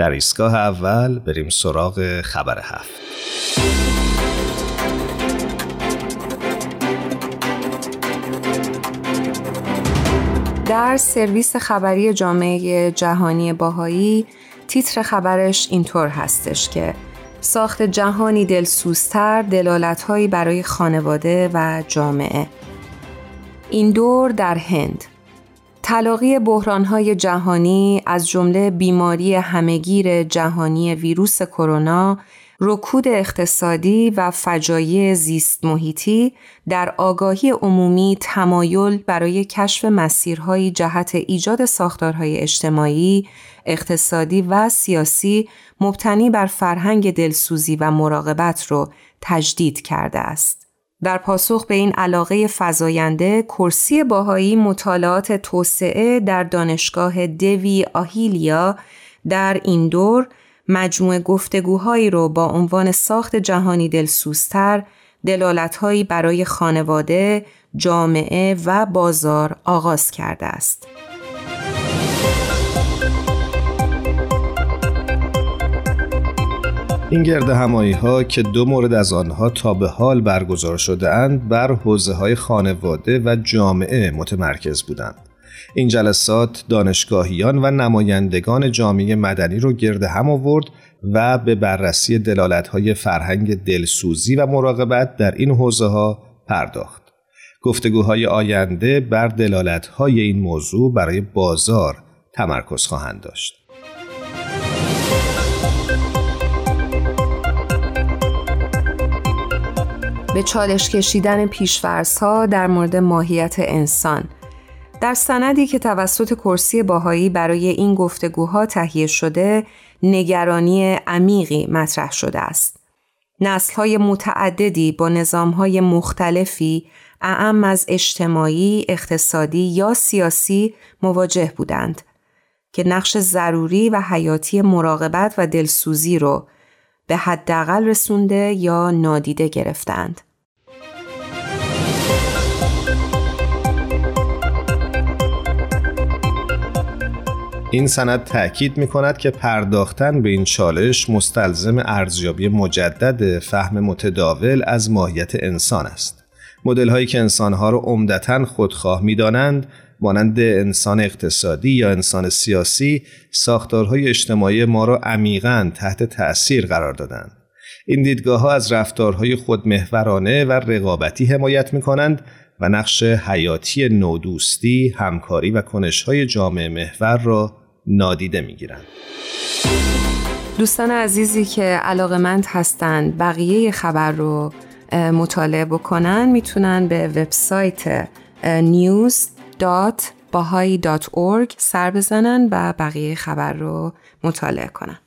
در ایستگاه اول بریم سراغ خبر هفت. در سرویس خبری جامعه جهانی باهایی تیتر خبرش اینطور هستش که ساخت جهانی دلسوزتر دلالتهایی برای خانواده و جامعه. این دور در هند. تلاقی بحرانهای جهانی از جمله بیماری همهگیر جهانی ویروس کرونا رکود اقتصادی و فجایع زیست محیطی در آگاهی عمومی تمایل برای کشف مسیرهای جهت ایجاد ساختارهای اجتماعی، اقتصادی و سیاسی مبتنی بر فرهنگ دلسوزی و مراقبت را تجدید کرده است. در پاسخ به این علاقه فزاینده کرسی باهایی مطالعات توسعه در دانشگاه دوی آهیلیا در این دور مجموعه گفتگوهایی رو با عنوان ساخت جهانی دلسوزتر دلالتهایی برای خانواده، جامعه و بازار آغاز کرده است. این گرد همایی ها که دو مورد از آنها تا به حال برگزار شده اند بر حوزه های خانواده و جامعه متمرکز بودند. این جلسات دانشگاهیان و نمایندگان جامعه مدنی رو گرد هم آورد و به بررسی دلالت‌های فرهنگ دلسوزی و مراقبت در این حوزه ها پرداخت. گفتگوهای آینده بر دلالت‌های این موضوع برای بازار تمرکز خواهند داشت. به چالش کشیدن پیشورزها در مورد ماهیت انسان در سندی که توسط کرسی باهایی برای این گفتگوها تهیه شده نگرانی عمیقی مطرح شده است. های متعددی با های مختلفی اعم از اجتماعی، اقتصادی یا سیاسی مواجه بودند که نقش ضروری و حیاتی مراقبت و دلسوزی رو به حداقل رسونده یا نادیده گرفتند. این سند تأکید می کند که پرداختن به این چالش مستلزم ارزیابی مجدد فهم متداول از ماهیت انسان است. مدل هایی که انسان ها را عمدتا خودخواه می دانند مانند انسان اقتصادی یا انسان سیاسی ساختارهای اجتماعی ما را عمیقا تحت تأثیر قرار دادند. این دیدگاه ها از رفتارهای خودمحورانه و رقابتی حمایت می کنند و نقش حیاتی نودوستی، همکاری و کنشهای جامعه محور را نادیده می‌گیرند. دوستان عزیزی که علاقمند هستند بقیه خبر رو مطالعه بکنن می‌تونن به وبسایت news.bahai.org سر بزنن و بقیه خبر رو مطالعه کنن.